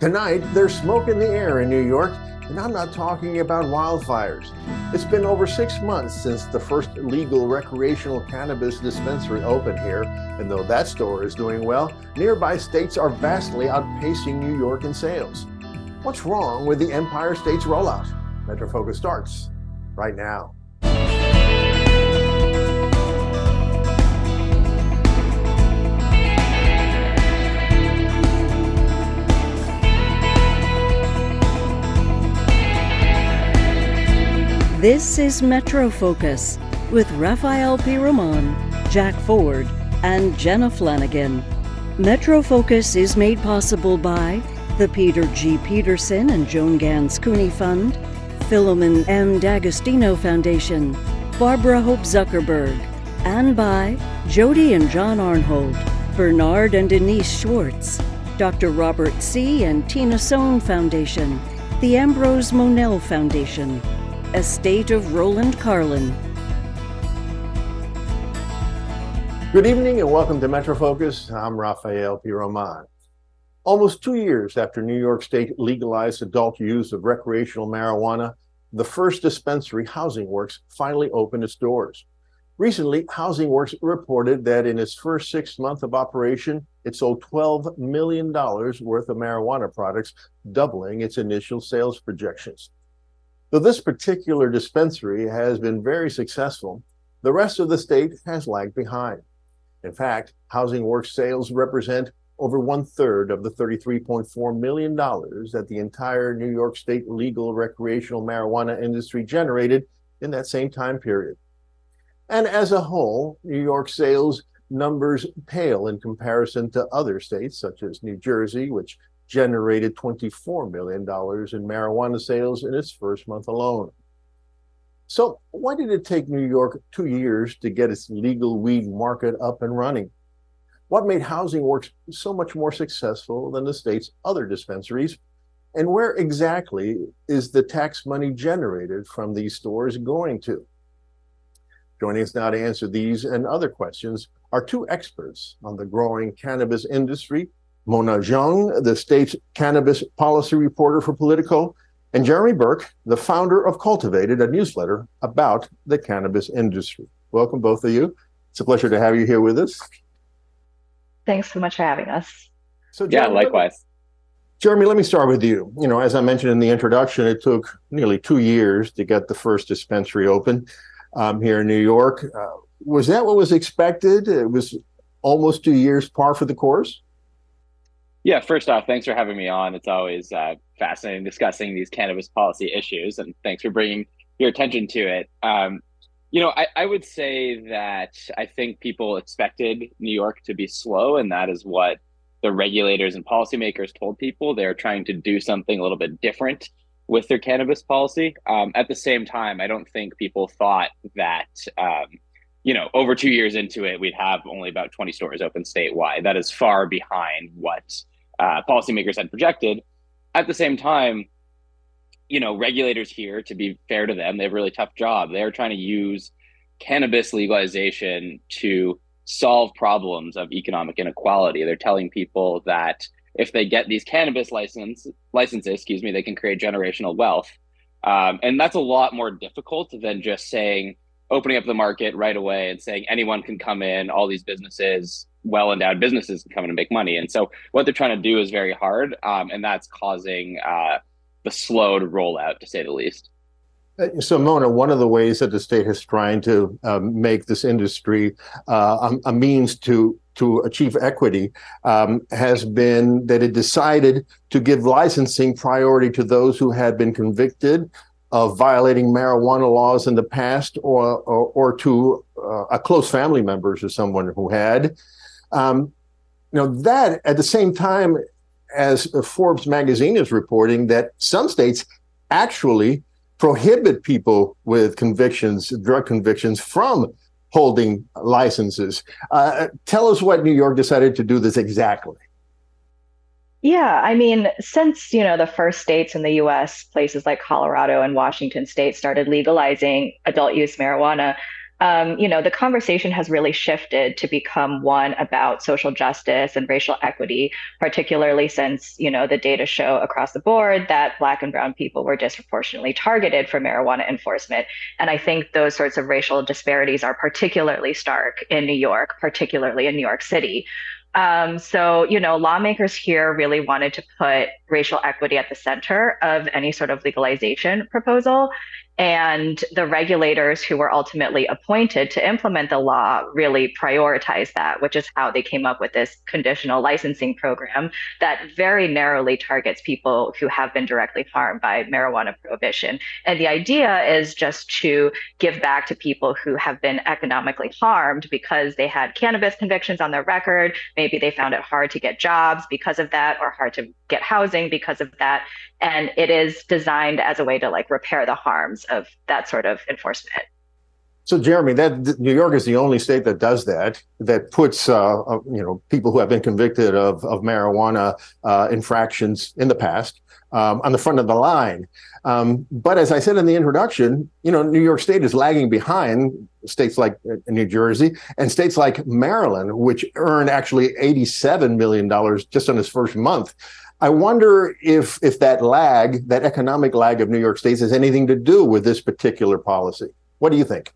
Tonight, there's smoke in the air in New York, and I'm not talking about wildfires. It's been over six months since the first legal recreational cannabis dispensary opened here, and though that store is doing well, nearby states are vastly outpacing New York in sales. What's wrong with the Empire State's rollout? Metro Focus starts right now. This is Metro Focus with Rafael P. Jack Ford, and Jenna Flanagan. Metro Focus is made possible by the Peter G. Peterson and Joan Gans Cooney Fund, Filomen M. D'Agostino Foundation, Barbara Hope Zuckerberg, and by Jody and John Arnhold, Bernard and Denise Schwartz, Dr. Robert C. and Tina Sohn Foundation, the Ambrose Monell Foundation, Estate of Roland Carlin. Good evening and welcome to Metro Focus. I'm Rafael P. Almost two years after New York State legalized adult use of recreational marijuana, the first dispensary, Housing Works, finally opened its doors. Recently, Housing Works reported that in its first six months of operation, it sold $12 million worth of marijuana products, doubling its initial sales projections. Though this particular dispensary has been very successful, the rest of the state has lagged behind. In fact, Housing Works sales represent over one third of the $33.4 million that the entire New York State legal recreational marijuana industry generated in that same time period. And as a whole, New York sales numbers pale in comparison to other states, such as New Jersey, which generated $24 million in marijuana sales in its first month alone. So, why did it take New York two years to get its legal weed market up and running? What made Housing Works so much more successful than the state's other dispensaries? And where exactly is the tax money generated from these stores going to? Joining us now to answer these and other questions are two experts on the growing cannabis industry Mona Zhang, the state's cannabis policy reporter for Politico, and Jeremy Berke, the founder of Cultivated, a newsletter about the cannabis industry. Welcome, both of you. It's a pleasure to have you here with us. Thanks so much for having us. So, Jeremy, yeah, likewise. Jeremy, let me start with you. You know, as I mentioned in the introduction, it took nearly two years to get the first dispensary open um, here in New York. Uh, was that what was expected? It was almost two years par for the course? Yeah, first off, thanks for having me on. It's always uh, fascinating discussing these cannabis policy issues, and thanks for bringing your attention to it. Um, you know, I, I, would say that I think people expected New York to be slow, and that is what the regulators and policymakers told people. They're trying to do something a little bit different with their cannabis policy. Um, at the same time, I don't think people thought that, um, you know, over two years into it, we'd have only about 20 stores open statewide. That is far behind what uh, policymakers had projected. At the same time, you know, regulators here, to be fair to them, they have a really tough job. They're trying to use cannabis legalization to solve problems of economic inequality. They're telling people that if they get these cannabis license licenses, excuse me, they can create generational wealth. Um, and that's a lot more difficult than just saying opening up the market right away and saying anyone can come in, all these businesses, well endowed businesses can come in and make money. And so what they're trying to do is very hard, um, and that's causing uh, the slowed rollout, to say the least. Uh, so, Mona, one of the ways that the state is trying to um, make this industry uh, a, a, means to to achieve equity um, has been that it decided to give licensing priority to those who had been convicted of violating marijuana laws in the past, or or, or to uh, a close family members of someone who had. Um, you know that at the same time as Forbes magazine is reporting that some states actually prohibit people with convictions, drug convictions, from holding licenses. Uh, tell us what New York decided to do this exactly. Yeah, I mean, since you know the first states in the U.S., places like Colorado and Washington State started legalizing adult use marijuana, um, you know, the conversation has really shifted to become one about social justice and racial equity, particularly since, you know, the data show across the board that Black and Brown people were disproportionately targeted for marijuana enforcement. And I think those sorts of racial disparities are particularly stark in New York, particularly in New York City. Um, so, you know, lawmakers here really wanted to put racial equity at the center of any sort of legalization proposal. And the regulators who were ultimately appointed to implement the law really prioritized that, which is how they came up with this conditional licensing program that very narrowly targets people who have been directly harmed by marijuana prohibition. And the idea is just to give back to people who have been economically harmed because they had cannabis convictions on their record. Maybe they found it hard to get jobs because of that or hard to get housing because of that. And it is designed as a way to like repair the harms of that sort of enforcement. So, Jeremy, that New York is the only state that does that. That puts, uh, uh, you know, people who have been convicted of of marijuana uh, infractions in the past um, on the front of the line. Um, but as I said in the introduction, you know, New York State is lagging behind states like uh, New Jersey and states like Maryland, which earned actually eighty-seven million dollars just on its first month. I wonder if if that lag, that economic lag of New York State, has anything to do with this particular policy. What do you think?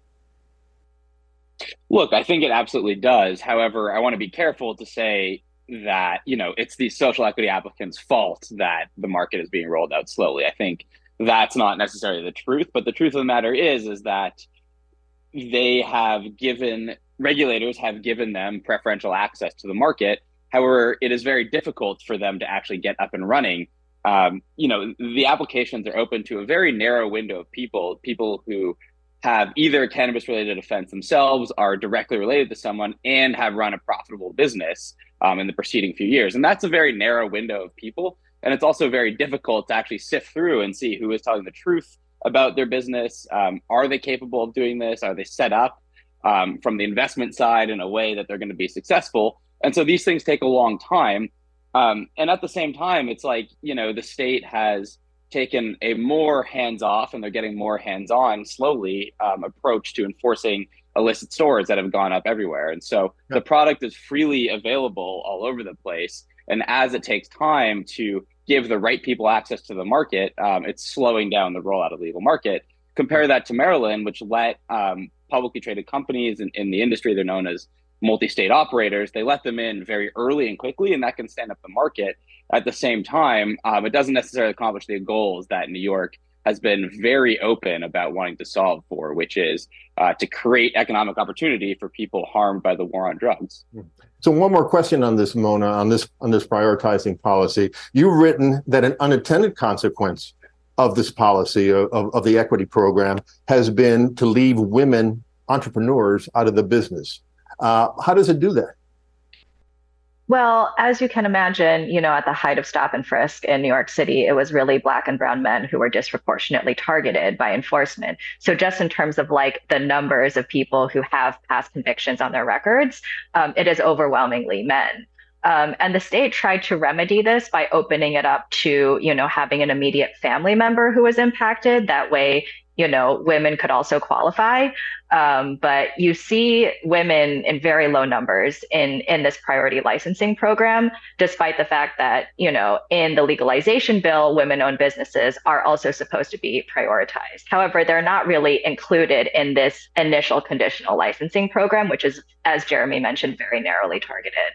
Look, I think it absolutely does. However, I want to be careful to say that you know it's the social equity applicants' fault that the market is being rolled out slowly. I think that's not necessarily the truth, but the truth of the matter is is that they have given regulators have given them preferential access to the market However, it is very difficult for them to actually get up and running. Um, you know, the applications are open to a very narrow window of people, people who have either cannabis related offense themselves, are directly related to someone, and have run a profitable business um, in the preceding few years. And that's a very narrow window of people. And it's also very difficult to actually sift through and see who is telling the truth about their business. Um, are they capable of doing this? Are they set up um, from the investment side in a way that they're going to be successful? And so these things take a long time. Um, and at the same time, it's like, you know, the state has taken a more hands off and they're getting more hands on slowly um, approach to enforcing illicit stores that have gone up everywhere. And so the product is freely available all over the place. And as it takes time to give the right people access to the market, um, it's slowing down the rollout of the legal market. Compare that to Maryland, which let um, publicly traded companies in, in the industry, they're known as multi-state operators they let them in very early and quickly and that can stand up the market. At the same time um, it doesn't necessarily accomplish the goals that new york has been very open about wanting to solve for which is uh, to create economic opportunity for people harmed by the war on drugs. So one more question on this mona on this on this prioritizing policy. You've written that an unintended consequence of this policy of, of the equity program has been to leave women entrepreneurs out of the business uh, how does it do that? Well, as you can imagine, you know, at the height of stop and frisk in New York City, it was really black and brown men who were disproportionately targeted by enforcement. So, just in terms of like the numbers of people who have past convictions on their records, um, it is overwhelmingly men. Um, and the state tried to remedy this by opening it up to, you know, having an immediate family member who was impacted. That way, you know, women could also qualify. Um, but you see women in very low numbers in, in this priority licensing program, despite the fact that, you know, in the legalization bill, women owned businesses are also supposed to be prioritized. However, they're not really included in this initial conditional licensing program, which is, as Jeremy mentioned, very narrowly targeted.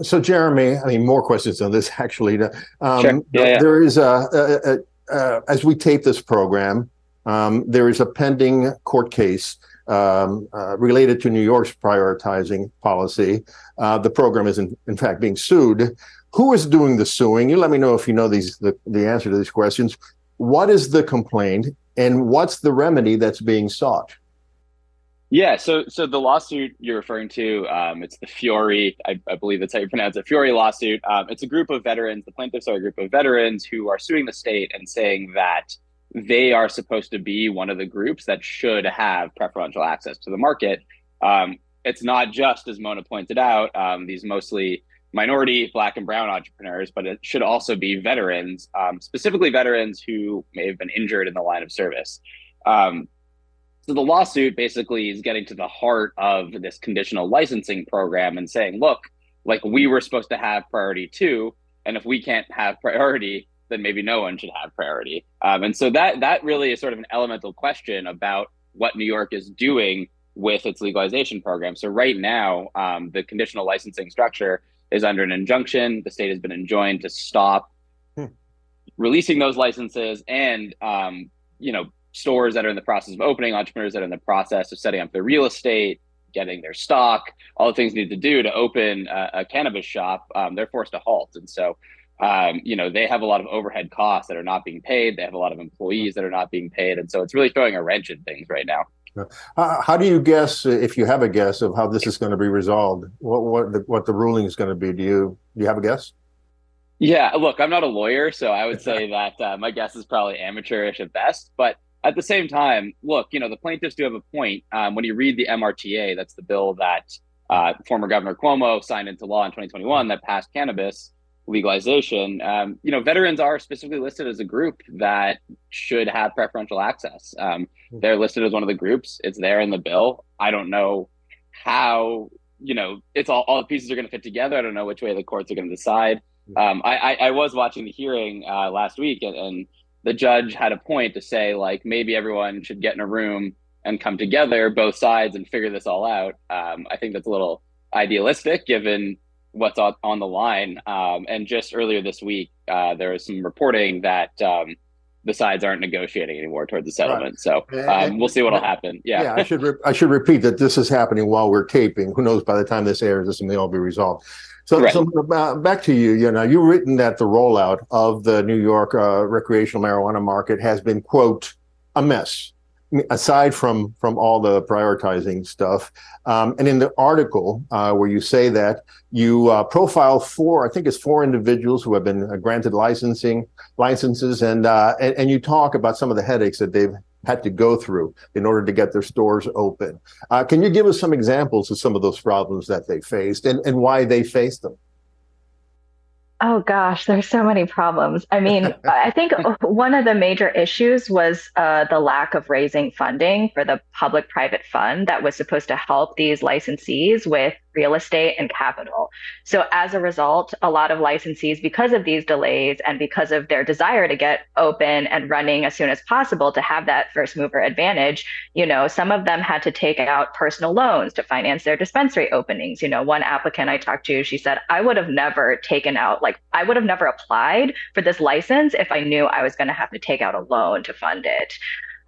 So, Jeremy, I mean, more questions on this actually. Um, sure. yeah, yeah. There is a, a, a, a, as we tape this program, um, there is a pending court case um, uh, related to New York's prioritizing policy. Uh, the program is, in, in, fact, being sued. Who is doing the suing? You let me know if you know these the, the answer to these questions. What is the complaint, and what's the remedy that's being sought? Yeah, so so the lawsuit you're referring to, um, it's the Fiore, I, I, believe that's how you pronounce it, Fiore lawsuit. Um, it's a group of veterans. The plaintiffs are a group of veterans who are suing the state and saying that they are supposed to be one of the groups that should have preferential access to the market. Um, it's not just, as Mona pointed out, um, these mostly minority black and brown entrepreneurs, but it should also be veterans, um, specifically veterans who may have been injured in the line of service. Um, So the lawsuit basically is getting to the heart of this conditional licensing program and saying, look, like we were supposed to have priority two, and if we can't have priority, then maybe no one should have priority. Um, and so that that really is sort of an elemental question about what New York is doing with its legalization program. So right now, um, the conditional licensing structure is under an injunction. The state has been enjoined to stop hmm. releasing those licenses, and um, you know stores that are in the process of opening, entrepreneurs that are in the process of setting up their real estate, getting their stock, all the things they need to do to open a, a cannabis shop, um, they're forced to halt. And so, um, you know, they have a lot of overhead costs that are not being paid. They have a lot of employees that are not being paid. And so it's really throwing a wrench in things right now. Uh, how do you guess, if you have a guess, of how this is going to be resolved? What what the, what the ruling is going to be? Do you do you have a guess? Yeah, look, I'm not a lawyer, so I would say that uh, my guess is probably amateurish at best. But at the same time, look, you know, the plaintiffs do have a point. Um, when you read the MRTA, that's the bill that uh, former Governor Cuomo signed into law in 2021 that passed cannabis legalization. Um, you know, veterans are specifically listed as a group that should have preferential access. Um, hmm. they're listed as one of the groups. It's there in the bill. I don't know how. You know, it's all all the pieces are going to fit together. I don't know which way the courts are going to decide. Hmm. Um, I, I, I, was watching the hearing uh, last week, and, and the judge had a point to say like maybe everyone should get in a room and come together, both sides, and figure this all out. Um, I think that's a little idealistic given what's on, on the line. Um, and just earlier this week, uh, there was some reporting that um, the sides aren't negotiating anymore towards the settlement. Right. So um, we'll see what'll happen. Yeah, yeah. I should re- I should repeat that this is happening while we're taping. Who knows? By the time this airs, this may all be resolved. So, right. so uh, back to you. You know, you've written that the rollout of the New York uh, recreational marijuana market has been quote a mess. Aside from from all the prioritizing stuff, um, and in the article uh, where you say that you uh, profile four, I think it's four individuals who have been uh, granted licensing licenses, and, uh, and and you talk about some of the headaches that they've had to go through in order to get their stores open. Uh, can you give us some examples of some of those problems that they faced and, and why they faced them? Oh gosh, there's so many problems. I mean, I think one of the major issues was uh, the lack of raising funding for the public private fund that was supposed to help these licensees with real estate and capital. So as a result, a lot of licensees, because of these delays and because of their desire to get open and running as soon as possible to have that first mover advantage, you know, some of them had to take out personal loans to finance their dispensary openings. You know, one applicant I talked to, she said, I would have never taken out, like, I would have never applied for this license if I knew I was going to have to take out a loan to fund it.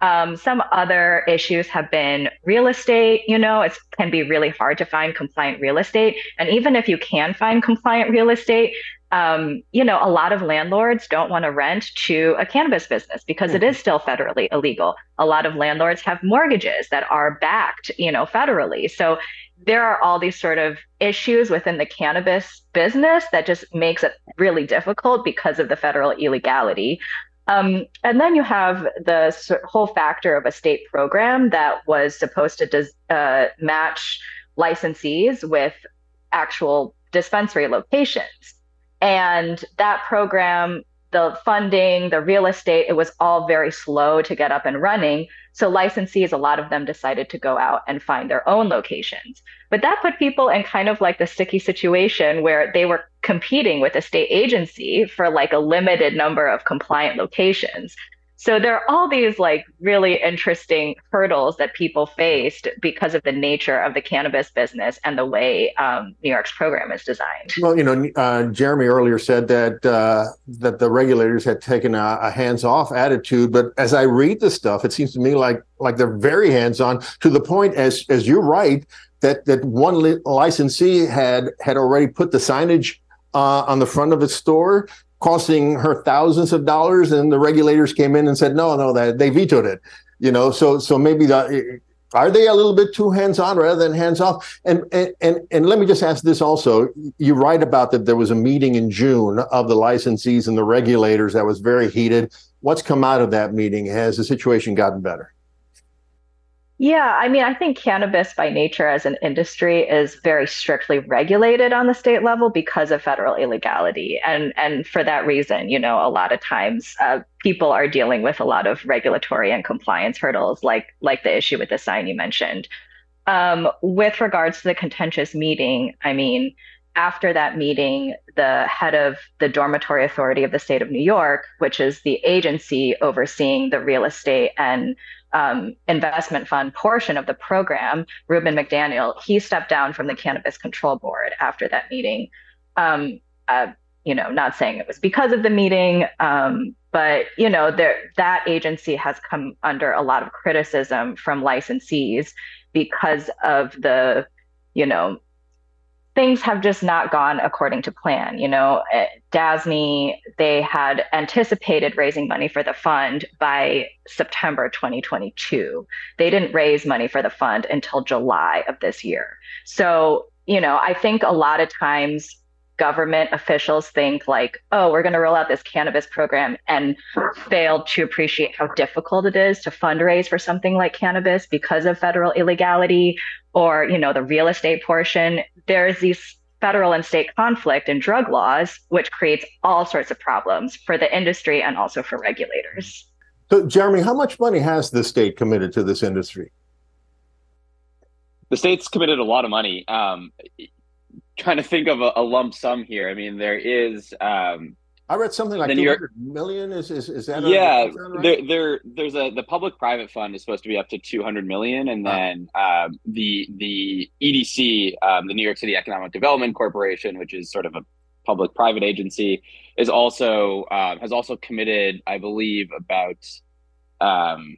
Um, some other issues have been real estate. You know, it can be really hard to find compliant real estate. And even if you can find compliant real estate, um, you know, a lot of landlords don't want to rent to a cannabis business because it is still federally illegal. A lot of landlords have mortgages that are backed, you know, federally. So there are all these sort of issues within the cannabis business that just makes it really difficult because of the federal illegality. Um, and then you have the whole factor of a state program that was supposed to uh, match licensees with actual dispensary locations. And that program, the funding, the real estate, it was all very slow to get up and running. So licensees, a lot of them decided to go out and find their own locations. But that put people in kind of like the sticky situation where they were competing with a state agency for like a limited number of compliant locations. So there are all these like really interesting hurdles that people faced because of the nature of the cannabis business and the way um, New York's program is designed. Well, you know, uh, Jeremy earlier said that uh, that the regulators had taken a, a hands-off attitude, but as I read the stuff, it seems to me like like they're very hands-on to the point as as you're right that that one li- licensee had had already put the signage uh, on the front of its store costing her thousands of dollars and the regulators came in and said no no that they vetoed it you know? So so maybe the are they a little bit too hands-on rather than hands-off? And, and and and let me just ask this also. You write about that there was a meeting in june of the licensees and the regulators that was very heated. What's come out of that meeting? Has the situation gotten better Yeah, I mean, I think cannabis by nature as an industry is very strictly regulated on the state level because of federal illegality. And and for that reason, you know, a lot of times uh, people are dealing with a lot of regulatory and compliance hurdles, like like the issue with the sign you mentioned. Um, with regards to the contentious meeting, I mean, after that meeting, the head of the Dormitory Authority of the state of New York, which is the agency overseeing the real estate and um, investment fund portion of the program, Reuben McDaniel, he stepped down from the Cannabis Control Board after that meeting. Um, uh, you know, not saying it was because of the meeting, um, but you know, there that agency has come under a lot of criticism from licensees because of the, you know, things have just not gone according to plan. You know, eh, DASNY, they had anticipated raising money for the fund by September 2022. They didn't raise money for the fund until July of this year. So, you know, I think a lot of times government officials think like, oh, we're going to roll out this cannabis program and fail to appreciate how difficult it is to fundraise for something like cannabis because of federal illegality or, you know, the real estate portion. There's these federal and state conflict in drug laws, which creates all sorts of problems for the industry and also for regulators. So, Jeremy, how much money has the state committed to this industry? The state's committed a lot of money. Um, trying to think of a, a, lump sum here. I mean, there is. Um, I read something like two hundred million. Is is, is that? Yeah, a, is that right? there, there, there's a the public private fund is supposed to be up to two hundred million, and then um, the the EDC, um, the New York City Economic Development Corporation, which is sort of a public private agency, is also uh, has also committed, I believe, about um,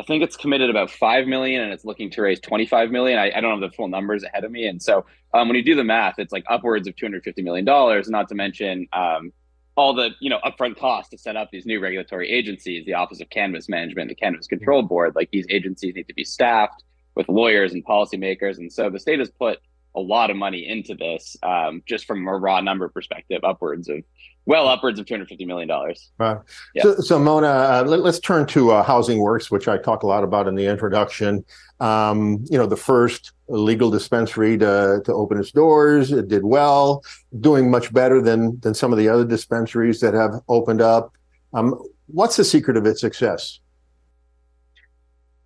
I think it's committed about five million, and it's looking to raise twenty five million. I, I don't have the full numbers ahead of me, and so um, when you do the math, it's like upwards of two hundred fifty million dollars. Not to mention um, all the you know upfront costs to set up these new regulatory agencies, the Office of Cannabis Management, the Cannabis Control Board. Like these agencies need to be staffed with lawyers and policymakers, and so the state has put a lot of money into this, um, just from a raw number perspective, upwards of well upwards of two hundred fifty million dollars. Right. Yeah. So, so Mona, uh, let, us turn to uh, Housing Works, which I talk a lot about in the introduction. Um, you know, the first legal dispensary to to open its doors, it did well, doing much better than than some of the other dispensaries that have opened up. Um, what's the secret of its success?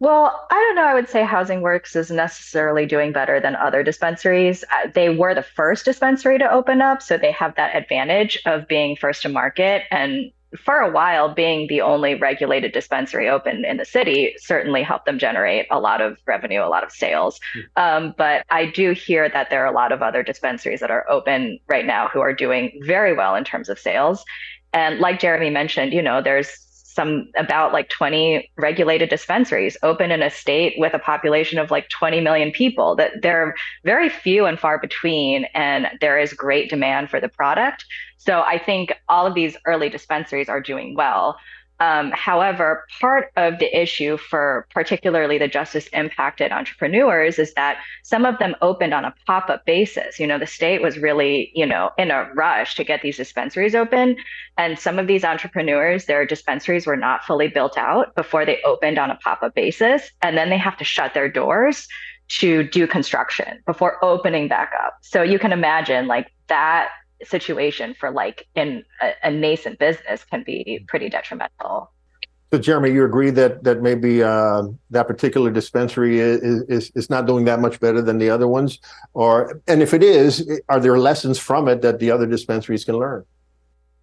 Well, I don't know. I would say Housing Works is necessarily doing better than other dispensaries. Uh, they were the first dispensary to open up, so they have that advantage of being first to market. And for a while, being the only regulated dispensary open in the city certainly helped them generate a lot of revenue, a lot of sales. Hmm. Um, but I do hear that there are a lot of other dispensaries that are open right now who are doing very well in terms of sales. And like Jeremy mentioned, you know, there's some about like 20 regulated dispensaries open in a state with a population of like 20 million people that they're very few and far between and there is great demand for the product. So i think all of these early dispensaries are doing well um, however, part of the issue for particularly the justice impacted entrepreneurs is that some of them opened on a pop up basis. You know, the state was really, you know, in a rush to get these dispensaries open. And some of these entrepreneurs, their dispensaries were not fully built out before they opened on a pop up basis. And then they have to shut their doors to do construction before opening back up. So you can imagine like that situation for like in a, a nascent business can be pretty detrimental. So, Jeremy, you agree that that maybe uh, that particular dispensary is, is is not doing that much better than the other ones, or and if it is, are there lessons from it that the other dispensaries can learn?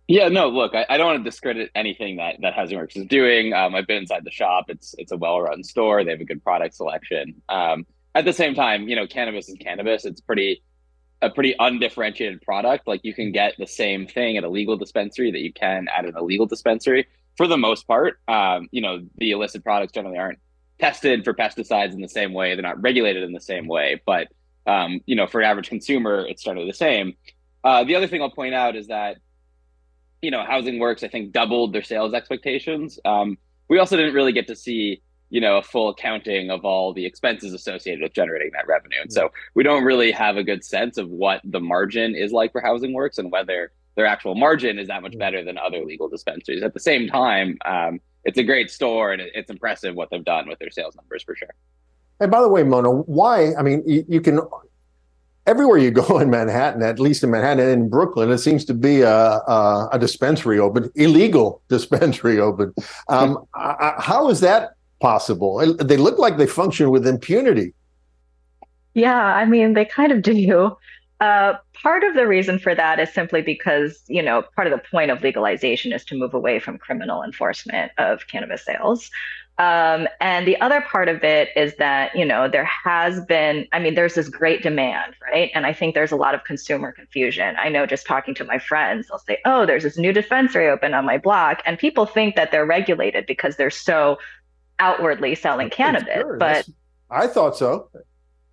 Yeah, no. Look, I, I don't want to discredit anything that that Housing Works is doing. Um, I've been inside the shop; it's it's a well run store. They have a good product selection. Um, at the same time, you know, cannabis is cannabis. It's pretty a pretty undifferentiated product. Like you can get the same thing at a legal dispensary that you can at an illegal dispensary for the most part. Um, you know, the illicit products generally aren't tested for pesticides in the same way. They're not regulated in the same way. But, um, you know, for an average consumer, it's generally the same. Uh, the other thing I'll point out is that, you know, Housing Works, I think, doubled their sales expectations. Um, we also didn't really get to see you know a full accounting of all the expenses associated with generating that revenue and so we don't really have a good sense of what the margin is like for housing works and whether their actual margin is that much better than other legal dispensaries at the same time um, it's a great store and it's impressive what they've done with their sales numbers for sure. And by the way, Mona, why? I mean, you, you can everywhere you go in Manhattan, at least in Manhattan and in Brooklyn, it seems to be a, a, a dispensary open, illegal dispensary open. Um, how is that possible? They look like they function with impunity. Yeah, I mean, they kind of do. Uh, part of the reason for that is simply because, you know, part of the point of legalization is to move away from criminal enforcement of cannabis sales. Um, and the other part of it is that, you know, there has been, I mean, there's this great demand, right? And I think there's a lot of consumer confusion. I know just talking to my friends, they'll say, oh, there's this new dispensary open on my block. And people think that they're regulated because they're so outwardly selling cannabis. Sure. But That's, I thought so.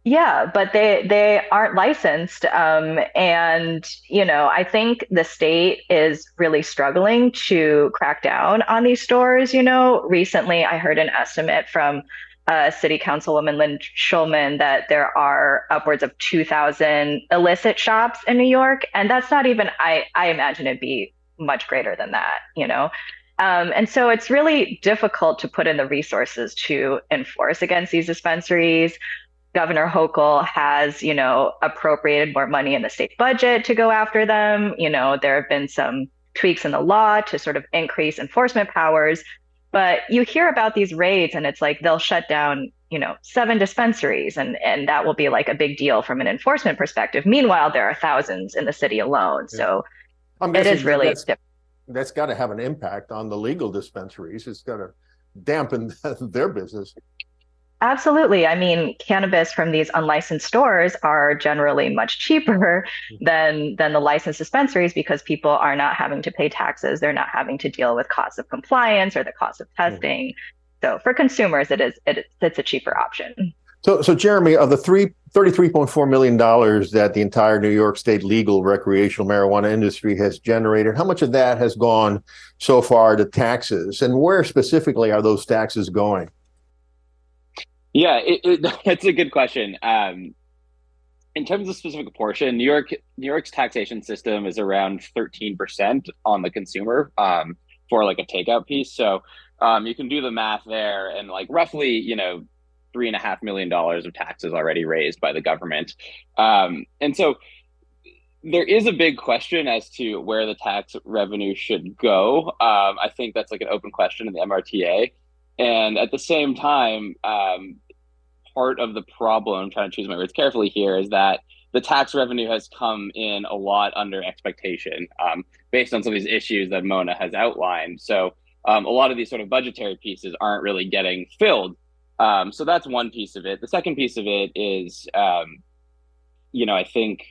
Yeah, but they they aren't licensed, um, and you know I think the state is really struggling to crack down on these stores. You know, recently I heard an estimate from uh, City Councilwoman Lynn Schulman that there are upwards of 2,000 illicit shops in New York, and that's not even. I I imagine it'd be much greater than that. You know. Um, and so it's really difficult to put in the resources to enforce against these dispensaries. Governor Hochul has, you know, appropriated more money in the state budget to go after them. You know, there have been some tweaks in the law to sort of increase enforcement powers. But you hear about these raids and it's like they'll shut down, you know, seven dispensaries and, and that will be like a big deal from an enforcement perspective. Meanwhile, there are thousands in the city alone. So it is really that's, that's got to have an impact on the legal dispensaries. It's got to dampen their business. Absolutely. I mean, cannabis from these unlicensed stores are generally much cheaper mm-hmm. than than the licensed dispensaries because people are not having to pay taxes. They're not having to deal with costs of compliance or the cost of mm-hmm. testing. So for consumers, it is it, it's a cheaper option. So, so Jeremy, of the three, $33.4 million that the entire New York State legal recreational marijuana industry has generated, how much of that has gone so far to taxes? And where specifically are those taxes going? Yeah, it, it, that's a good question. Um, in terms of specific portion, New York New York's taxation system is around thirteen percent on the consumer um, for like a takeout piece. So um, you can do the math there, and like roughly, you know, three and a half million dollars of taxes already raised by the government. Um, and so there is a big question as to where the tax revenue should go. Um, I think that's like an open question in the MRTA. And at the same time, um, part of the problem, I'm trying to choose my words carefully here, is that the tax revenue has come in a lot under expectation um, based on some of these issues that Mona has outlined. So um, a lot of these sort of budgetary pieces aren't really getting filled. Um, so that's one piece of it. The second piece of it is, um, you know, I think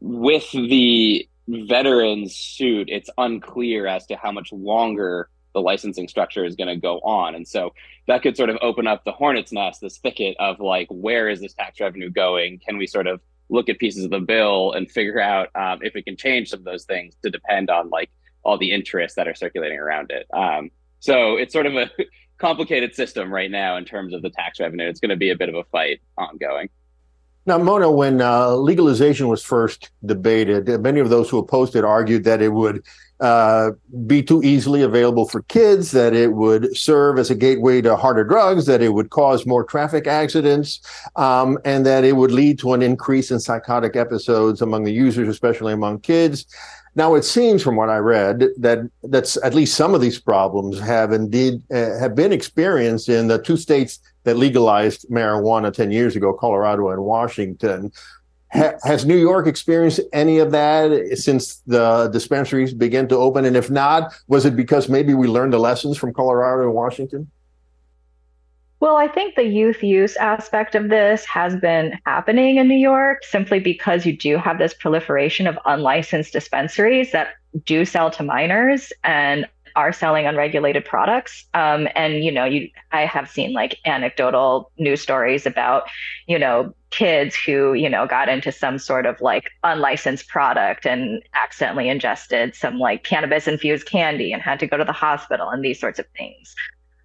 with the veterans suit, it's unclear as to how much longer the licensing structure is going to go on. And so that could sort of open up the hornet's nest, this thicket of like, where is this tax revenue going? Can we sort of look at pieces of the bill and figure out um, if we can change some of those things to depend on like all the interests that are circulating around it? Um, so it's sort of a complicated system right now in terms of the tax revenue. It's going to be a bit of a fight ongoing. Now, Mona, when uh, legalization was first debated, many of those who opposed it argued that it would uh, be too easily available for kids, that it would serve as a gateway to harder drugs, that it would cause more traffic accidents, um, and that it would lead to an increase in psychotic episodes among the users, especially among kids. Now, it seems from what I read that that's at least some of these problems have indeed uh, have been experienced in the two states that legalized marijuana 10 years ago, Colorado and Washington. Ha- has New York experienced any of that since the dispensaries began to open? And if not, was it because maybe we learned the lessons from Colorado and Washington? Well, I think the youth use aspect of this has been happening in New York simply because you do have this proliferation of unlicensed dispensaries that do sell to minors and are selling unregulated products. Um, and you know, you I have seen like anecdotal news stories about, you know, kids who, you know, got into some sort of like unlicensed product and accidentally ingested some like cannabis infused candy and had to go to the hospital and these sorts of things.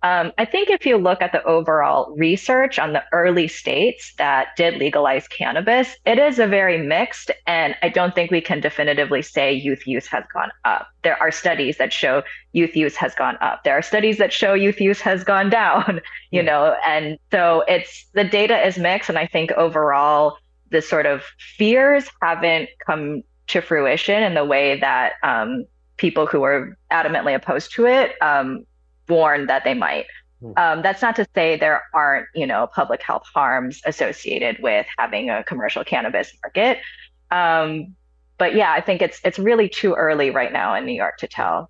Um, I think if you look at the overall research on the early states that did legalize cannabis, it is a very mixed, and I don't think we can definitively say youth use has gone up. There are studies that show youth use has gone up. There are studies that show youth use has gone down, you know, and so it's the data is mixed, and I think overall the sort of fears haven't come to fruition in the way that um, people who are adamantly opposed to it um, warned that they might. Hmm. Um, that's not to say there aren't, you know, public health harms associated with having a commercial cannabis market. Um, but yeah, I think it's it's really too early right now in New York to tell.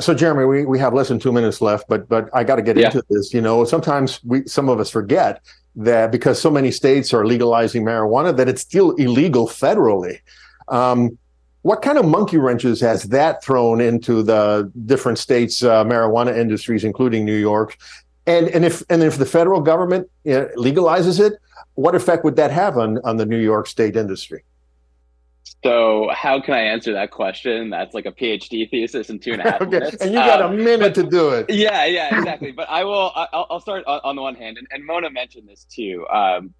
So, Jeremy, we, we have less than two minutes left, but but I got to get yeah. into this. You know, sometimes we some of us forget that because so many states are legalizing marijuana, that it's still illegal federally. Um, what kind of monkey wrenches has that thrown into the different states' uh, marijuana industries, including New York? And and if and if the federal government legalizes it, what effect would that have on on the New York state industry? So how can I answer that question? That's like a PhD thesis in two and a half okay. minutes. And you got um, a minute but, to do it. Yeah, yeah, exactly. but I will. I'll, I'll start on, on, the one hand, and, and Mona mentioned this too. Um,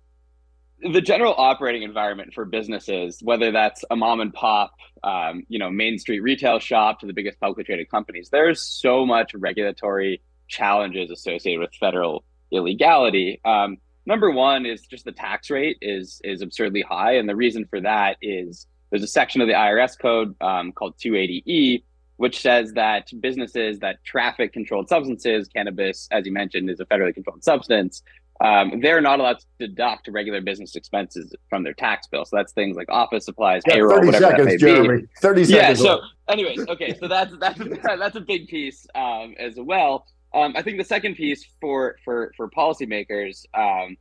the general operating environment for businesses, whether that's a mom and pop, um, you know, main street retail shop to the biggest publicly traded companies, there's so much regulatory challenges associated with federal illegality. Um, number one is just the tax rate is is absurdly high, and the reason for that is there's a section of the IRS code um, called 280E, which says that businesses that traffic controlled substances, cannabis, as you mentioned, is a federally controlled substance, um, they're not allowed to deduct regular business expenses from their tax bill. So that's things like office supplies, yeah, payroll, whatever seconds, that may Jeremy. be. Thirty seconds. Yeah. So, anyways, okay. So that's that's that's a big piece um, as well. Um, I think the second piece for for for policymakers um,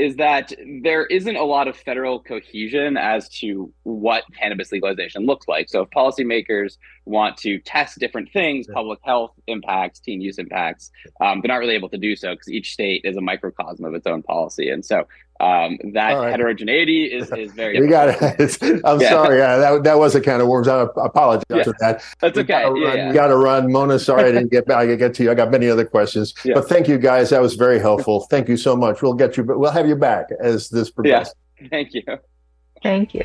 is that there isn't a lot of federal cohesion as to what cannabis legalization looks like. So if policymakers want to test different things, public health impacts, teen use impacts, um, they're not really able to do so because each state is a microcosm of its own policy. And so um, that right. heterogeneity is, is very. we got it. I'm yeah. sorry. Yeah, that, that was a kind of worms. I apologize yeah. for that. That's okay. You got yeah, to run. Mona, sorry I didn't get back. I get to you. I got many other questions, but thank you guys. That was very helpful. thank you so much. We'll get you. But We'll have you back as this progresses. Yeah. Thank you. Thank you.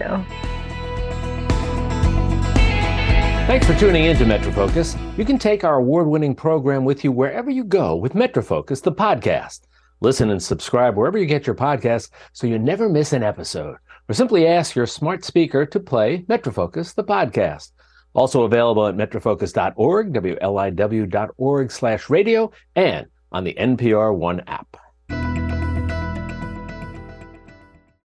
Thanks for tuning in to MetroFocus. You can take our award-winning program with you wherever you go with MetroFocus, the podcast. Listen and subscribe wherever you get your podcasts so you never miss an episode. Or simply ask your smart speaker to play MetroFocus, the podcast. Also available at metrofocus.org, WLIW.org slash radio, and on the NPR One app.